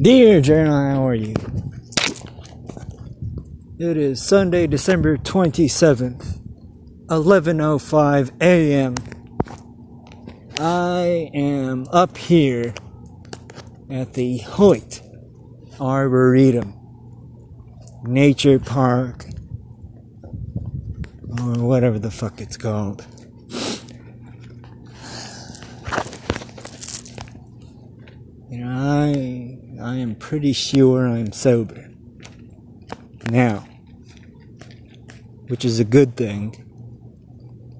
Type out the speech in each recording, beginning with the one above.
Dear Journal, how are you? It is Sunday, December 27th, 11:05 a.m. I am up here at the Hoyt Arboretum Nature Park or whatever the fuck it's called. You know, I I am pretty sure I'm sober now, which is a good thing,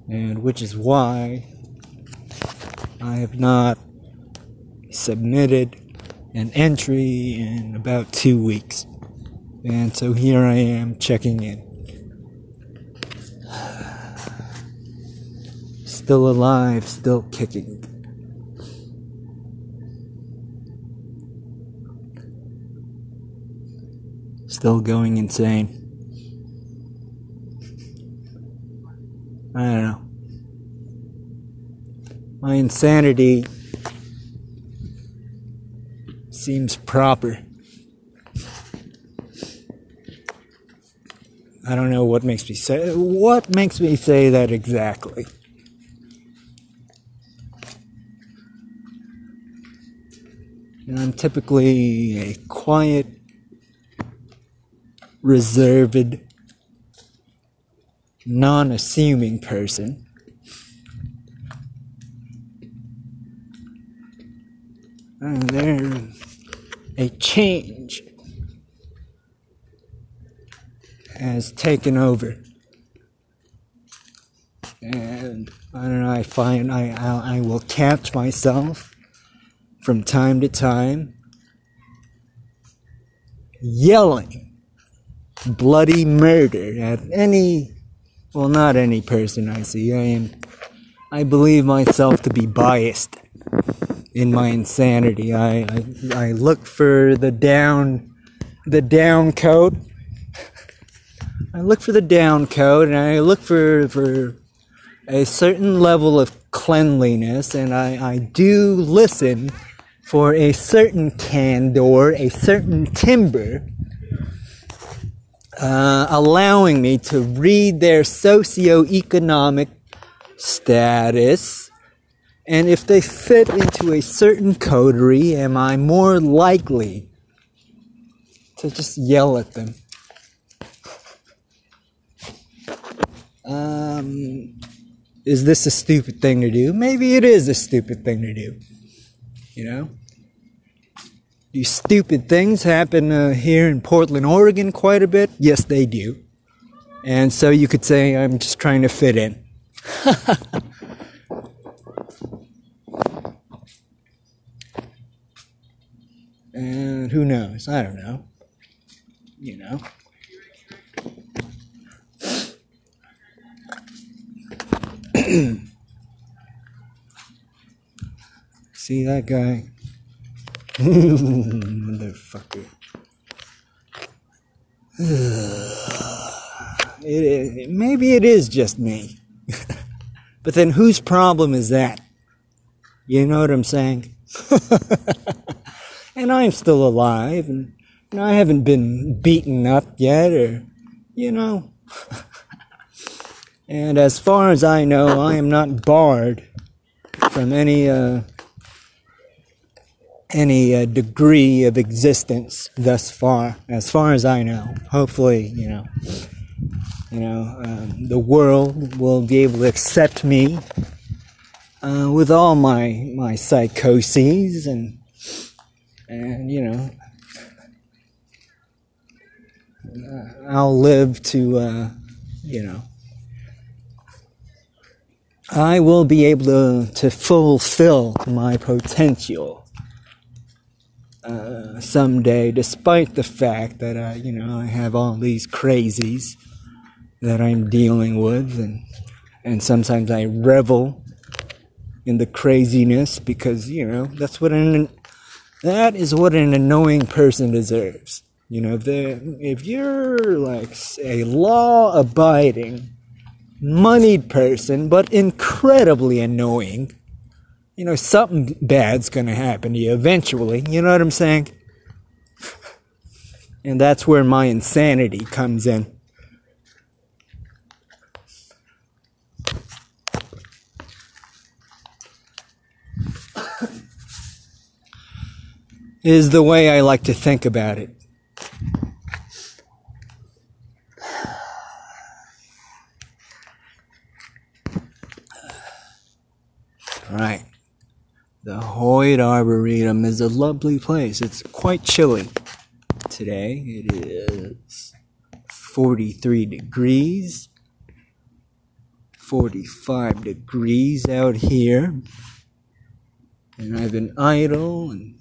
and which is why I have not submitted an entry in about two weeks. And so here I am checking in. Still alive, still kicking. Still going insane. I don't know. My insanity seems proper. I don't know what makes me say what makes me say that exactly. And I'm typically a quiet, reserved, non assuming person. And there's a change has taken over. And I don't know, I find I, I, I will catch myself from time to time yelling bloody murder at any well not any person I see. I am I believe myself to be biased in my insanity. I I, I look for the down the down coat. I look for the down coat and I look for for a certain level of cleanliness and I, I do listen for a certain candor, a certain timber, uh, allowing me to read their socioeconomic status. And if they fit into a certain coterie, am I more likely to just yell at them? Um, is this a stupid thing to do? Maybe it is a stupid thing to do. You know? These stupid things happen uh, here in Portland, Oregon quite a bit. Yes, they do. And so you could say I'm just trying to fit in. and who knows? I don't know. You know. See that guy? Motherfucker. it is, maybe it is just me. but then whose problem is that? You know what I'm saying? and I'm still alive, and I haven't been beaten up yet, or, you know. and as far as I know, I am not barred from any uh, any uh, degree of existence thus far, as far as I know. Hopefully, you know, you know, um, the world will be able to accept me uh, with all my my psychoses and and you know, I'll live to uh, you know. I will be able to, to fulfill my potential uh, someday, despite the fact that I, you know, I have all these crazies that I'm dealing with, and and sometimes I revel in the craziness because you know that's what an that is what an annoying person deserves. You know, if if you're like a law-abiding, moneyed person, but incredibly annoying you know, something bad's going to happen to you eventually. You know what I'm saying? And that's where my insanity comes in. is the way I like to think about it. Right. The Hoyt Arboretum is a lovely place. It's quite chilly today. It is 43 degrees, 45 degrees out here. And I've been idle and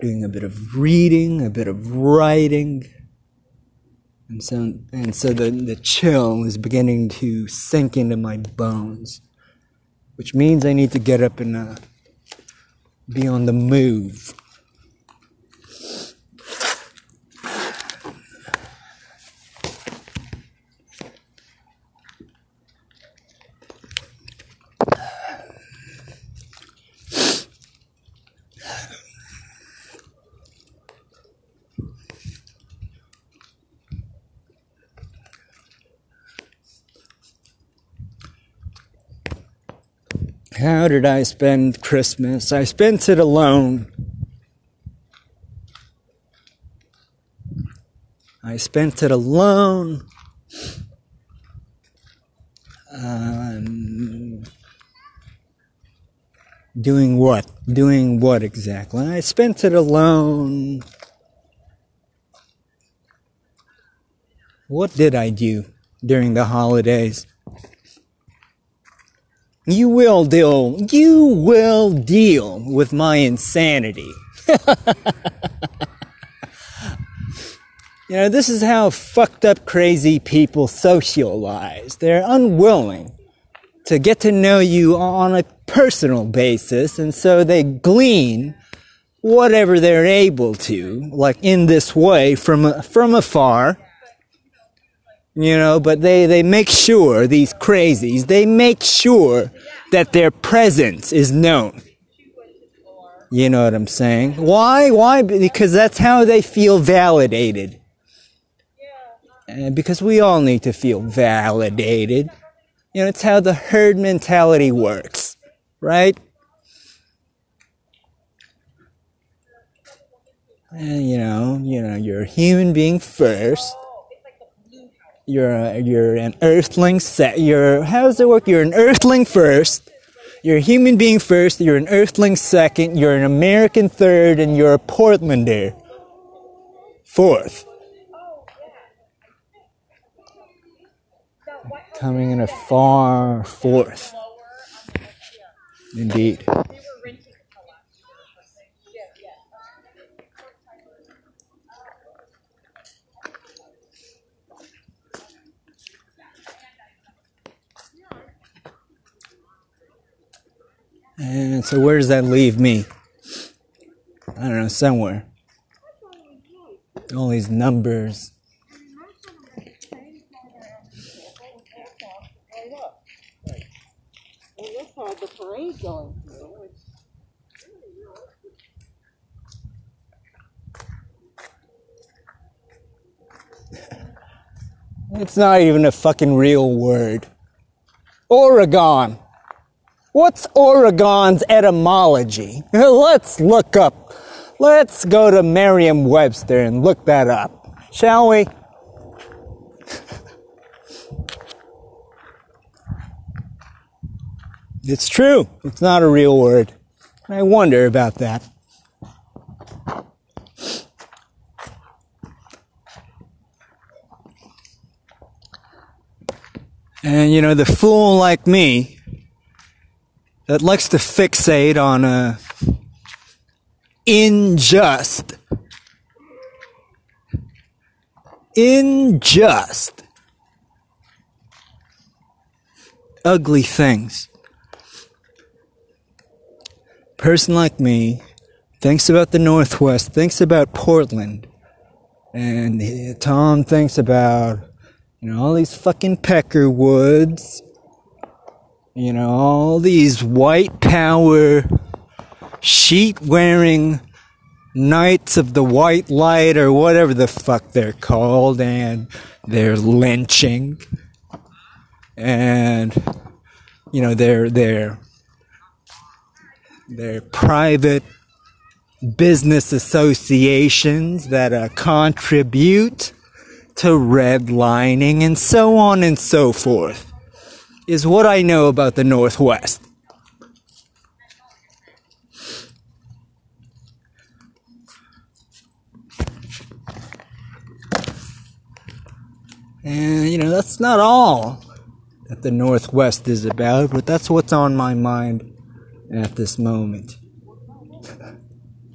doing a bit of reading, a bit of writing. And so, and so the, the chill is beginning to sink into my bones, which means I need to get up and uh, be on the move. How did I spend Christmas? I spent it alone. I spent it alone. Um, doing what? Doing what exactly? I spent it alone. What did I do during the holidays? You will deal, you will deal with my insanity. you know, this is how fucked up crazy people socialize. They're unwilling to get to know you on a personal basis, and so they glean whatever they're able to, like in this way, from, from afar you know, but they, they make sure, these crazies, they make sure that their presence is known. You know what I'm saying? Why? Why? Because that's how they feel validated. And because we all need to feel validated. You know, it's how the herd mentality works, right? And you know, you know, you're a human being first you're you're an earthling set you're how does it work? You're an earthling first. You're a human being first you're an earthling second you're an american third and you're a portlander fourth. Coming in a far fourth. Indeed And so where does that leave me? I don't know, somewhere. All these numbers. It's not even a fucking real word. Oregon. What's Oregon's etymology? Let's look up. Let's go to Merriam Webster and look that up, shall we? it's true. It's not a real word. I wonder about that. And you know, the fool like me that likes to fixate on uh, a unjust, unjust, ugly things. Person like me thinks about the Northwest, thinks about Portland, and Tom thinks about, you know, all these fucking pecker woods you know, all these white power, sheet wearing, Knights of the White Light or whatever the fuck they're called, and they're lynching. And, you know, they're, they're, they're private business associations that uh, contribute to redlining and so on and so forth, is what I know about the Northwest. And, you know, that's not all that the Northwest is about, but that's what's on my mind at this moment. A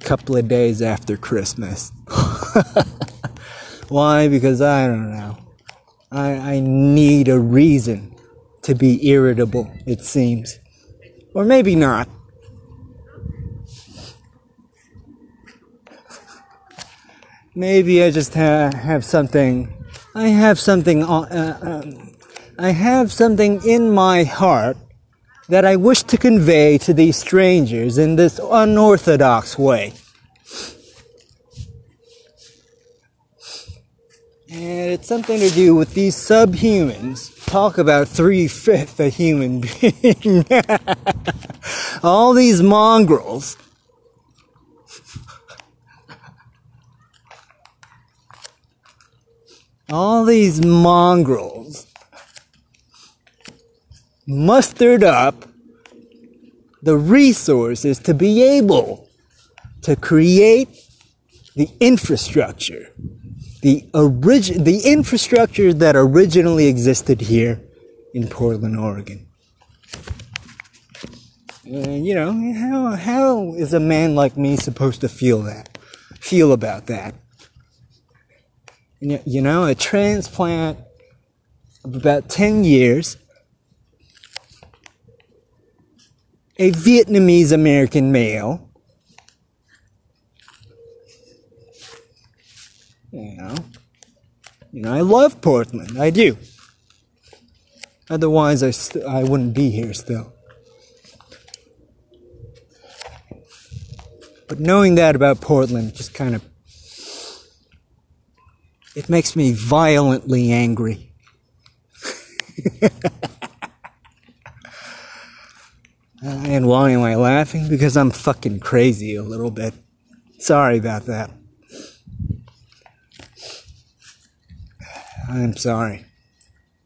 couple of days after Christmas. Why? Because I don't know. I, I need a reason to be irritable, it seems. Or maybe not. Maybe I just ha- have something I have something, uh, um, I have something in my heart that I wish to convey to these strangers in this unorthodox way. And it's something to do with these subhumans. Talk about three fifths a human being. All these mongrels all these mongrels mustered up the resources to be able to create the infrastructure, the origin, the infrastructure that originally existed here in Portland, Oregon. And you know, how how is a man like me supposed to feel that? Feel about that? you know, a transplant of about 10 years, a Vietnamese American male, you know, you know, I love Portland, I do. Otherwise, I, st- I wouldn't be here still. But knowing that about Portland just kind of it makes me violently angry. and why am I laughing? Because I'm fucking crazy a little bit. Sorry about that. I'm sorry.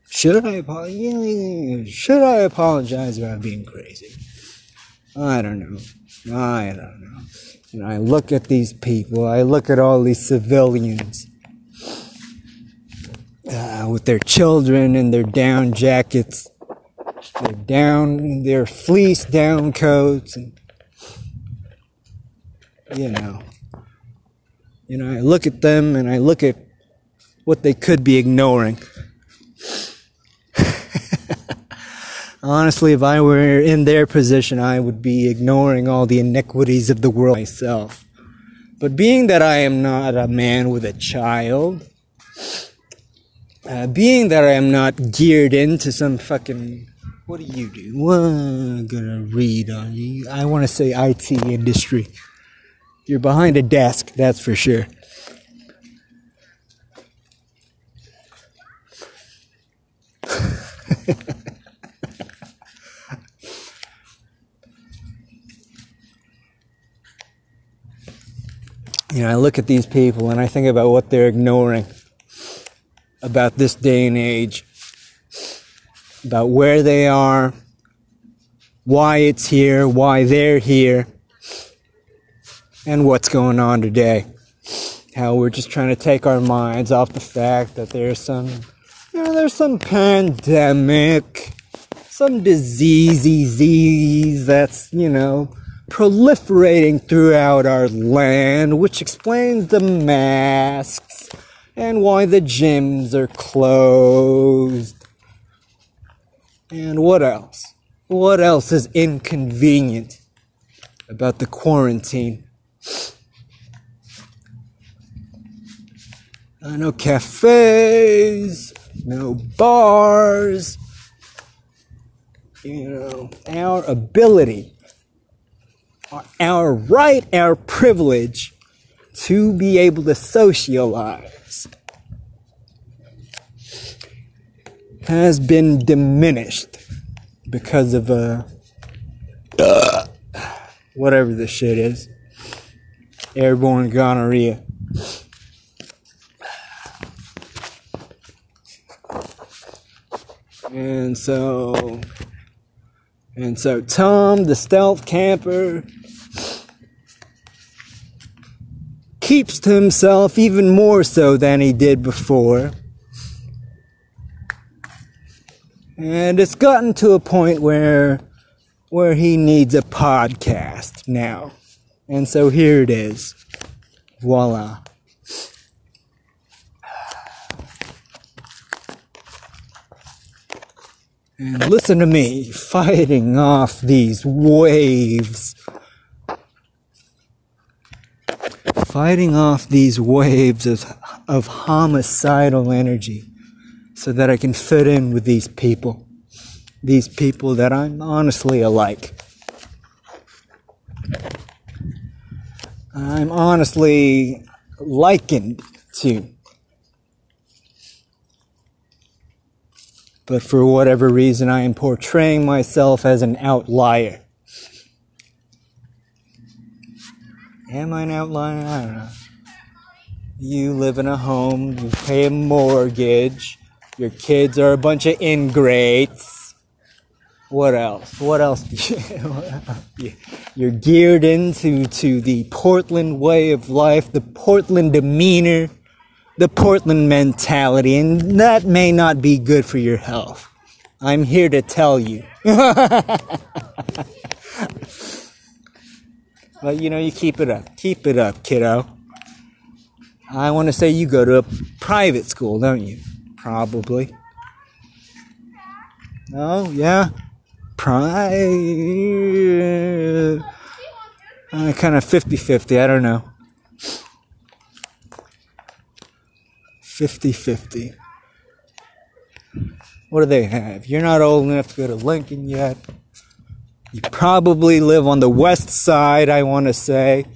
Should I apologize? Should I apologize about being crazy? I don't know. I don't know. Know, I look at these people. I look at all these civilians uh, with their children in their down jackets, their down, their fleece down coats, and you know, you know, I look at them and I look at what they could be ignoring. Honestly, if I were in their position, I would be ignoring all the iniquities of the world myself. But being that I am not a man with a child, uh, being that I am not geared into some fucking. What do you do? What I'm gonna read on you? I want to say IT industry. You're behind a desk, that's for sure. You know, I look at these people and I think about what they're ignoring about this day and age, about where they are, why it's here, why they're here, and what's going on today. How we're just trying to take our minds off the fact that there's some, you know, there's some pandemic, some disease, disease that's, you know, proliferating throughout our land, which explains the masks and why the gyms are closed. And what else? What else is inconvenient about the quarantine? No cafes, no bars. You know, our ability, our, right, our privilege to be able to socialize has been diminished because of uh, whatever the shit is airborne gonorrhea. And so, and so Tom, the stealth camper, keeps to himself even more so than he did before. And it's gotten to a point where where he needs a podcast now. And so here it is. Voila. And listen to me fighting off these waves. Fighting off these waves of, of homicidal energy so that I can fit in with these people. These people that I'm honestly alike. I'm honestly likened to. But for whatever reason, I am portraying myself as an outlier. Am I an outlier? I don't know. You live in a home, you pay a mortgage, your kids are a bunch of ingrates what else? What else? You're geared into to the Portland way of life, the Portland demeanor, the Portland mentality, and that may not be good for your health. I'm here to tell you. but you know, you keep it up. Keep it up, kiddo. I want to say you go to a private school, don't you? Probably. Oh, yeah prime. Uh, kind of 50 50, I don't know. 50 50. What do they have? You're not old enough to go to Lincoln yet. You probably live on the west side, I want to say.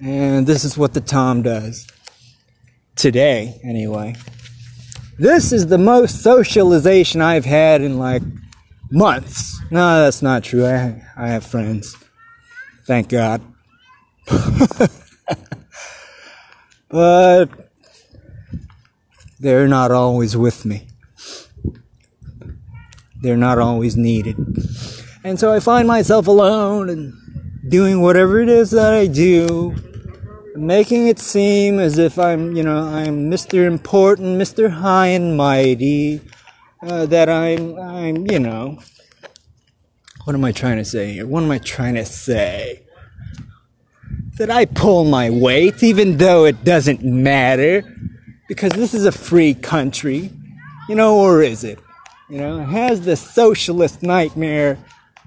And this is what the Tom does today, anyway. This is the most socialization I've had in like months. No, that's not true. I, I have friends. Thank God. but they're not always with me. They're not always needed. And so I find myself alone and doing whatever it is that I do making it seem as if I'm, you know, I'm Mr. Important, Mr. High and Mighty, uh, that I'm, I'm, you know, what am I trying to say here? What am I trying to say? That I pull my weight, even though it doesn't matter, because this is a free country, you know, or is it? You know, has the socialist nightmare,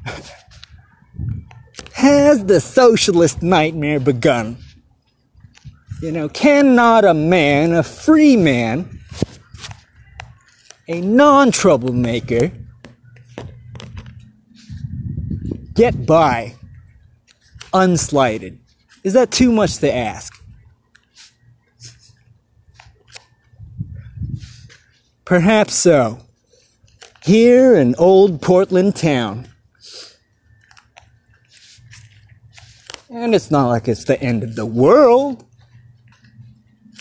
has the socialist nightmare begun? You know, cannot a man, a free man, a non troublemaker, get by unslighted? Is that too much to ask? Perhaps so. Here in old Portland town. And it's not like it's the end of the world.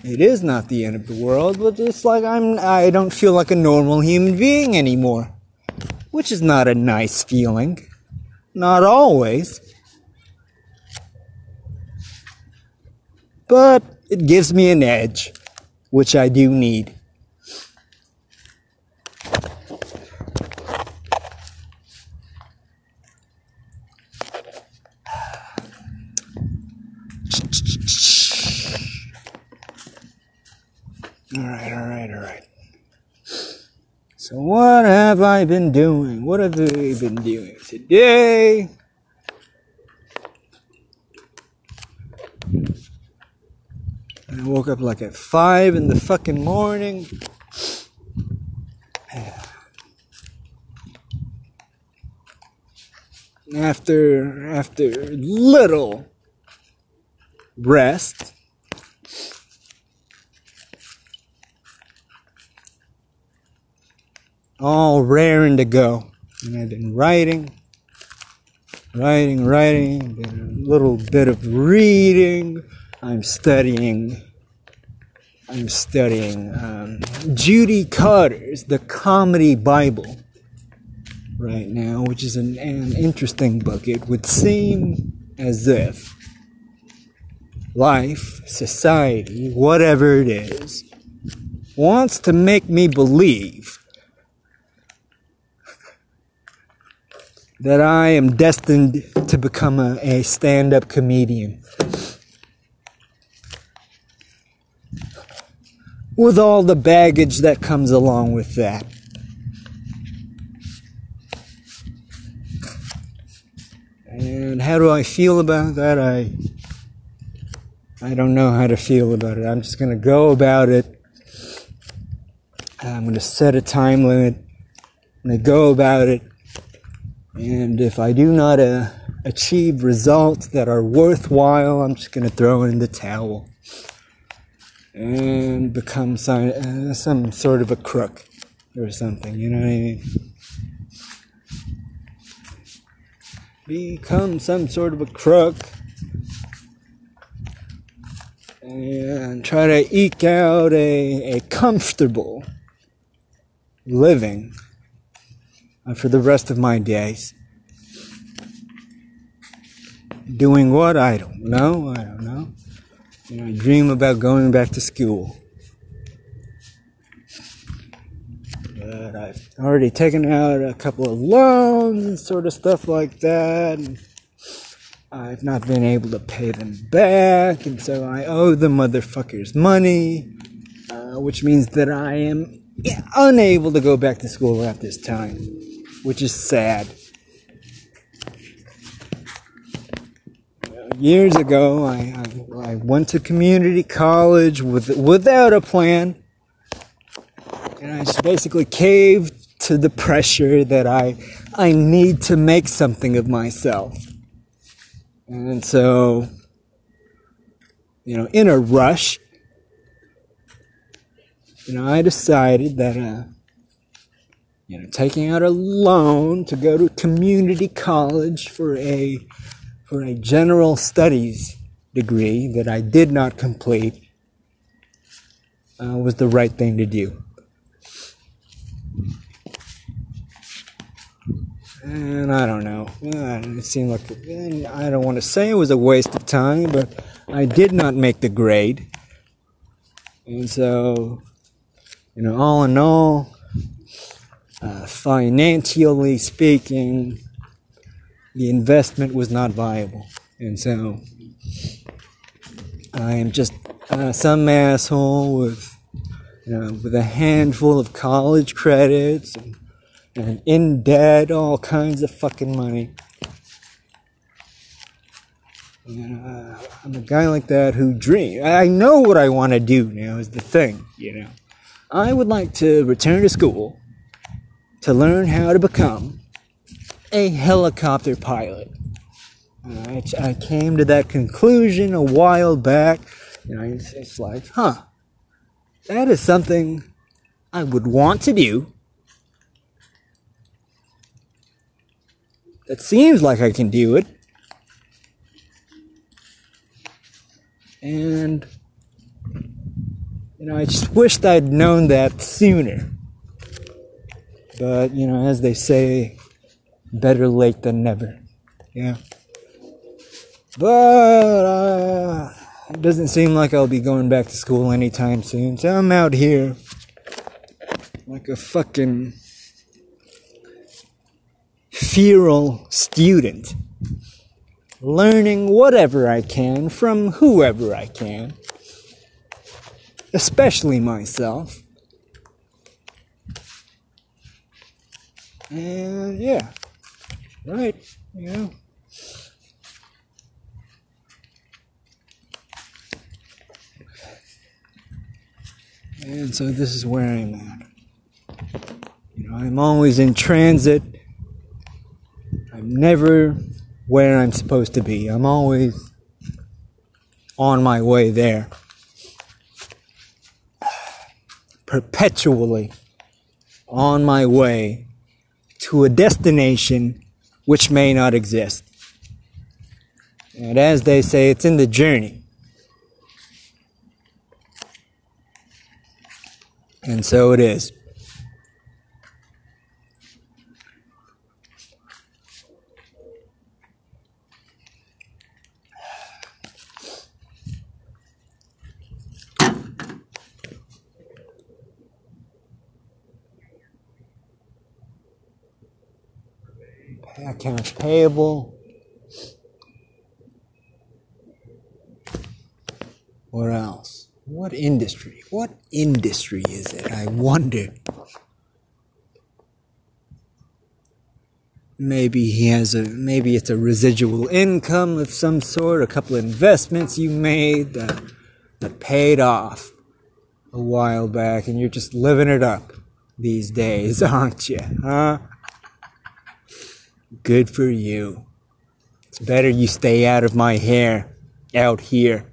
It is not the end of the world, but it's like I'm I don't feel like a normal human being anymore. Which is not a nice feeling. Not always. But it gives me an edge, which I do need. All right, all right, all right. So, what have I been doing? What have we been doing today? I woke up like at 5 in the fucking morning. after after little rest all raring to go and i've been writing writing writing a little bit of reading i'm studying i'm studying um, judy carter's the comedy bible right now, which is an, an interesting book. It would seem as if life, society, whatever it is, wants to make me believe that I am destined to become a, a stand up comedian. With all the baggage that comes along with that. And how do I feel about that? I I don't know how to feel about it. I'm just going to go about it. I'm going to set a time limit. I'm going to go about it. And if I do not uh, achieve results that are worthwhile, I'm just going to throw in the towel and become some, uh, some sort of a crook or something. You know what I mean? become some sort of a crook and try to eke out a, a comfortable living for the rest of my days. Doing what? I don't know. I don't know. You know, I dream about going back to school. But I've already taken out a couple of loans and sort of stuff like that. I've not been able to pay them back, and so I owe the motherfuckers money, uh, which means that I am unable to go back to school at this time, which is sad. Years ago, I, I, I went to community college with, without a plan and I just basically caved to the pressure that I I need to make something of myself. And so you know, in a rush, you know, I decided that uh you know, taking out a loan to go to community college for a for a general studies degree that I did not complete uh, was the right thing to do. and I don't know. It seemed like I don't want to say it was a waste of time, but I did not make the grade, and so you know, all in all, uh, financially speaking, the investment was not viable, and so I am just uh, some asshole with you know with a handful of college credits. And, and in debt, all kinds of fucking money. And, uh, I'm a guy like that who dreams. I know what I want to do now, is the thing, you know. I would like to return to school to learn how to become a helicopter pilot. I, I came to that conclusion a while back. You know, it's, it's like, huh, that is something I would want to do It seems like I can do it. And, you know, I just wished I'd known that sooner. But, you know, as they say, better late than never. Yeah. But, uh, it doesn't seem like I'll be going back to school anytime soon. So I'm out here like a fucking feral student, learning whatever I can from whoever I can, especially myself. And yeah, right, you know. And so this is where I'm at. You know, I'm always in transit I'm never where I'm supposed to be. I'm always on my way there. Perpetually on my way to a destination which may not exist. And as they say, it's in the journey. And so it is. Accounts payable. What else? What industry? What industry is it? I wonder. Maybe he has a maybe it's a residual income of some sort, a couple investments you made that, that paid off a while back and you're just living it up these days, aren't you? Huh? Good for you. It's better you stay out of my hair out here.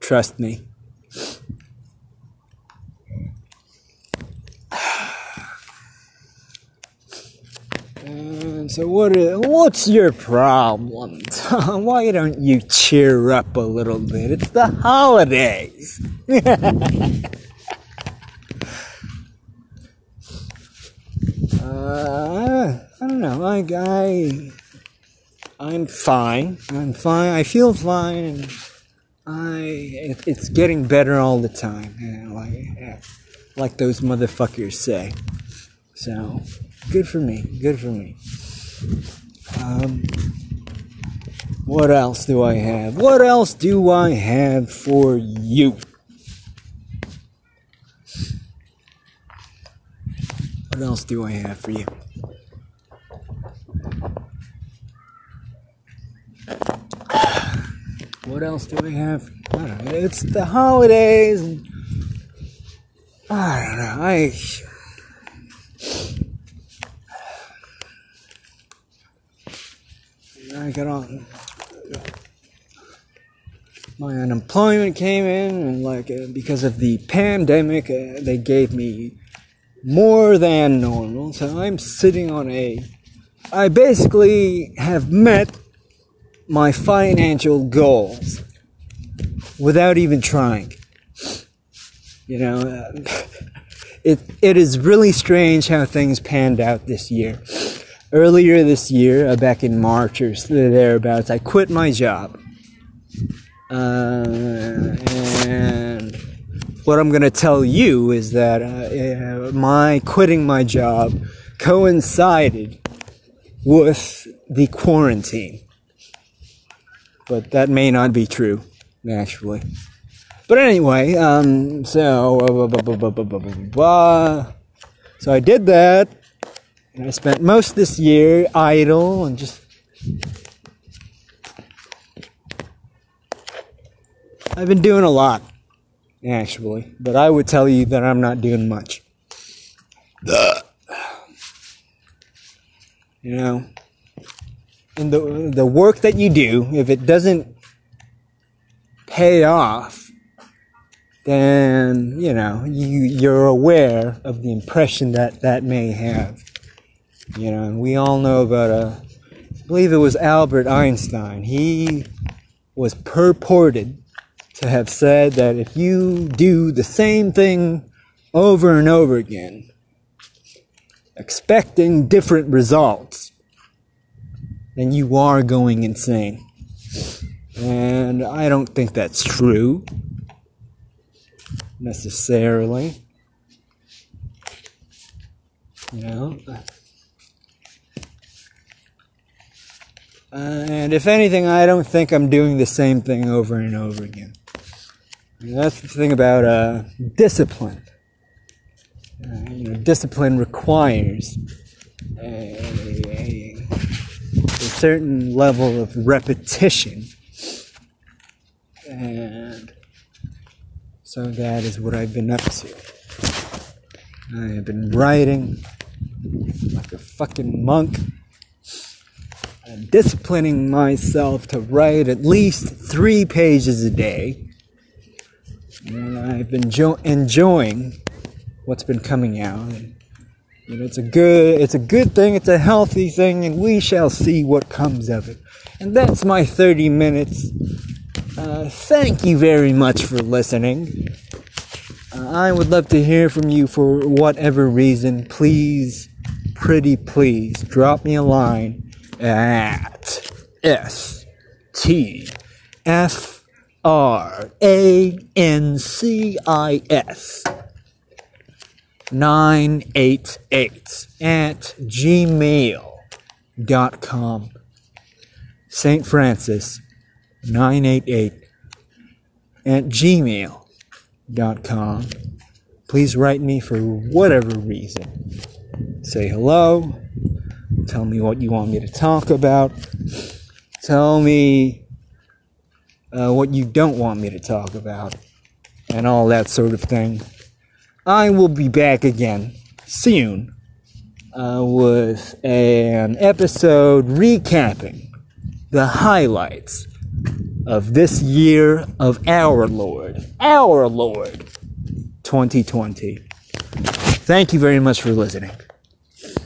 Trust me. And so what is, what's your problem? Why don't you cheer up a little bit? It's the holidays. uh, I don't know. I, I, I'm fine. I'm fine. I feel fine. I, it, it's getting better all the time. Yeah, like, like those motherfuckers say. So, good for me. Good for me. Um, what else do I have? What else do I have for you? What else do I have for you? What else do we have? I don't know. It's the holidays. And I don't know. I. I got on. My unemployment came in, and like uh, because of the pandemic, uh, they gave me more than normal. So I'm sitting on a. I basically have met my financial goals without even trying. You know, uh, it it is really strange how things panned out this year. Earlier this year, uh, back in March or thereabouts, I quit my job. Uh, and what I'm going to tell you is that uh, my quitting my job coincided with the quarantine but that may not be true, actually. But anyway, um, so so I did that, and I spent most this year idle and just. I've been doing a lot, actually, but I would tell you that I'm not doing much. You know, and the the work that you do, if it doesn't pay off, then you know you you're aware of the impression that that may have. You know, and we all know about a, uh, believe it was Albert Einstein. He was purported to have said that if you do the same thing over and over again, expecting different results, then you are going insane. And I don't think that's true necessarily. You know? And if anything, I don't think I'm doing the same thing over and over again. And that's the thing about uh, discipline. Uh, you know, discipline requires a, a, certain level of repetition. And so that is what I've been up to. I have been writing like a fucking monk. I'm disciplining myself to write at least three pages a day. And I've been jo- enjoying what's been coming out. And, you know, it's a good, it's a good thing. It's a healthy thing, and we shall see what comes of it. And that's my 30 minutes. Uh, thank you very much for listening. Uh, I would love to hear from you for whatever reason. Please, pretty please, drop me a line at S T F R A N C I S 988 at gmail.com. St. Francis 988 at gmail.com. Please write me for whatever reason. Say hello. Tell me what you want me to talk about. Tell me uh, what you don't want me to talk about. And all that sort of thing. I will be back again soon uh, with an episode recapping the highlights of this year of our Lord, our Lord, 2020. Thank you very much for listening.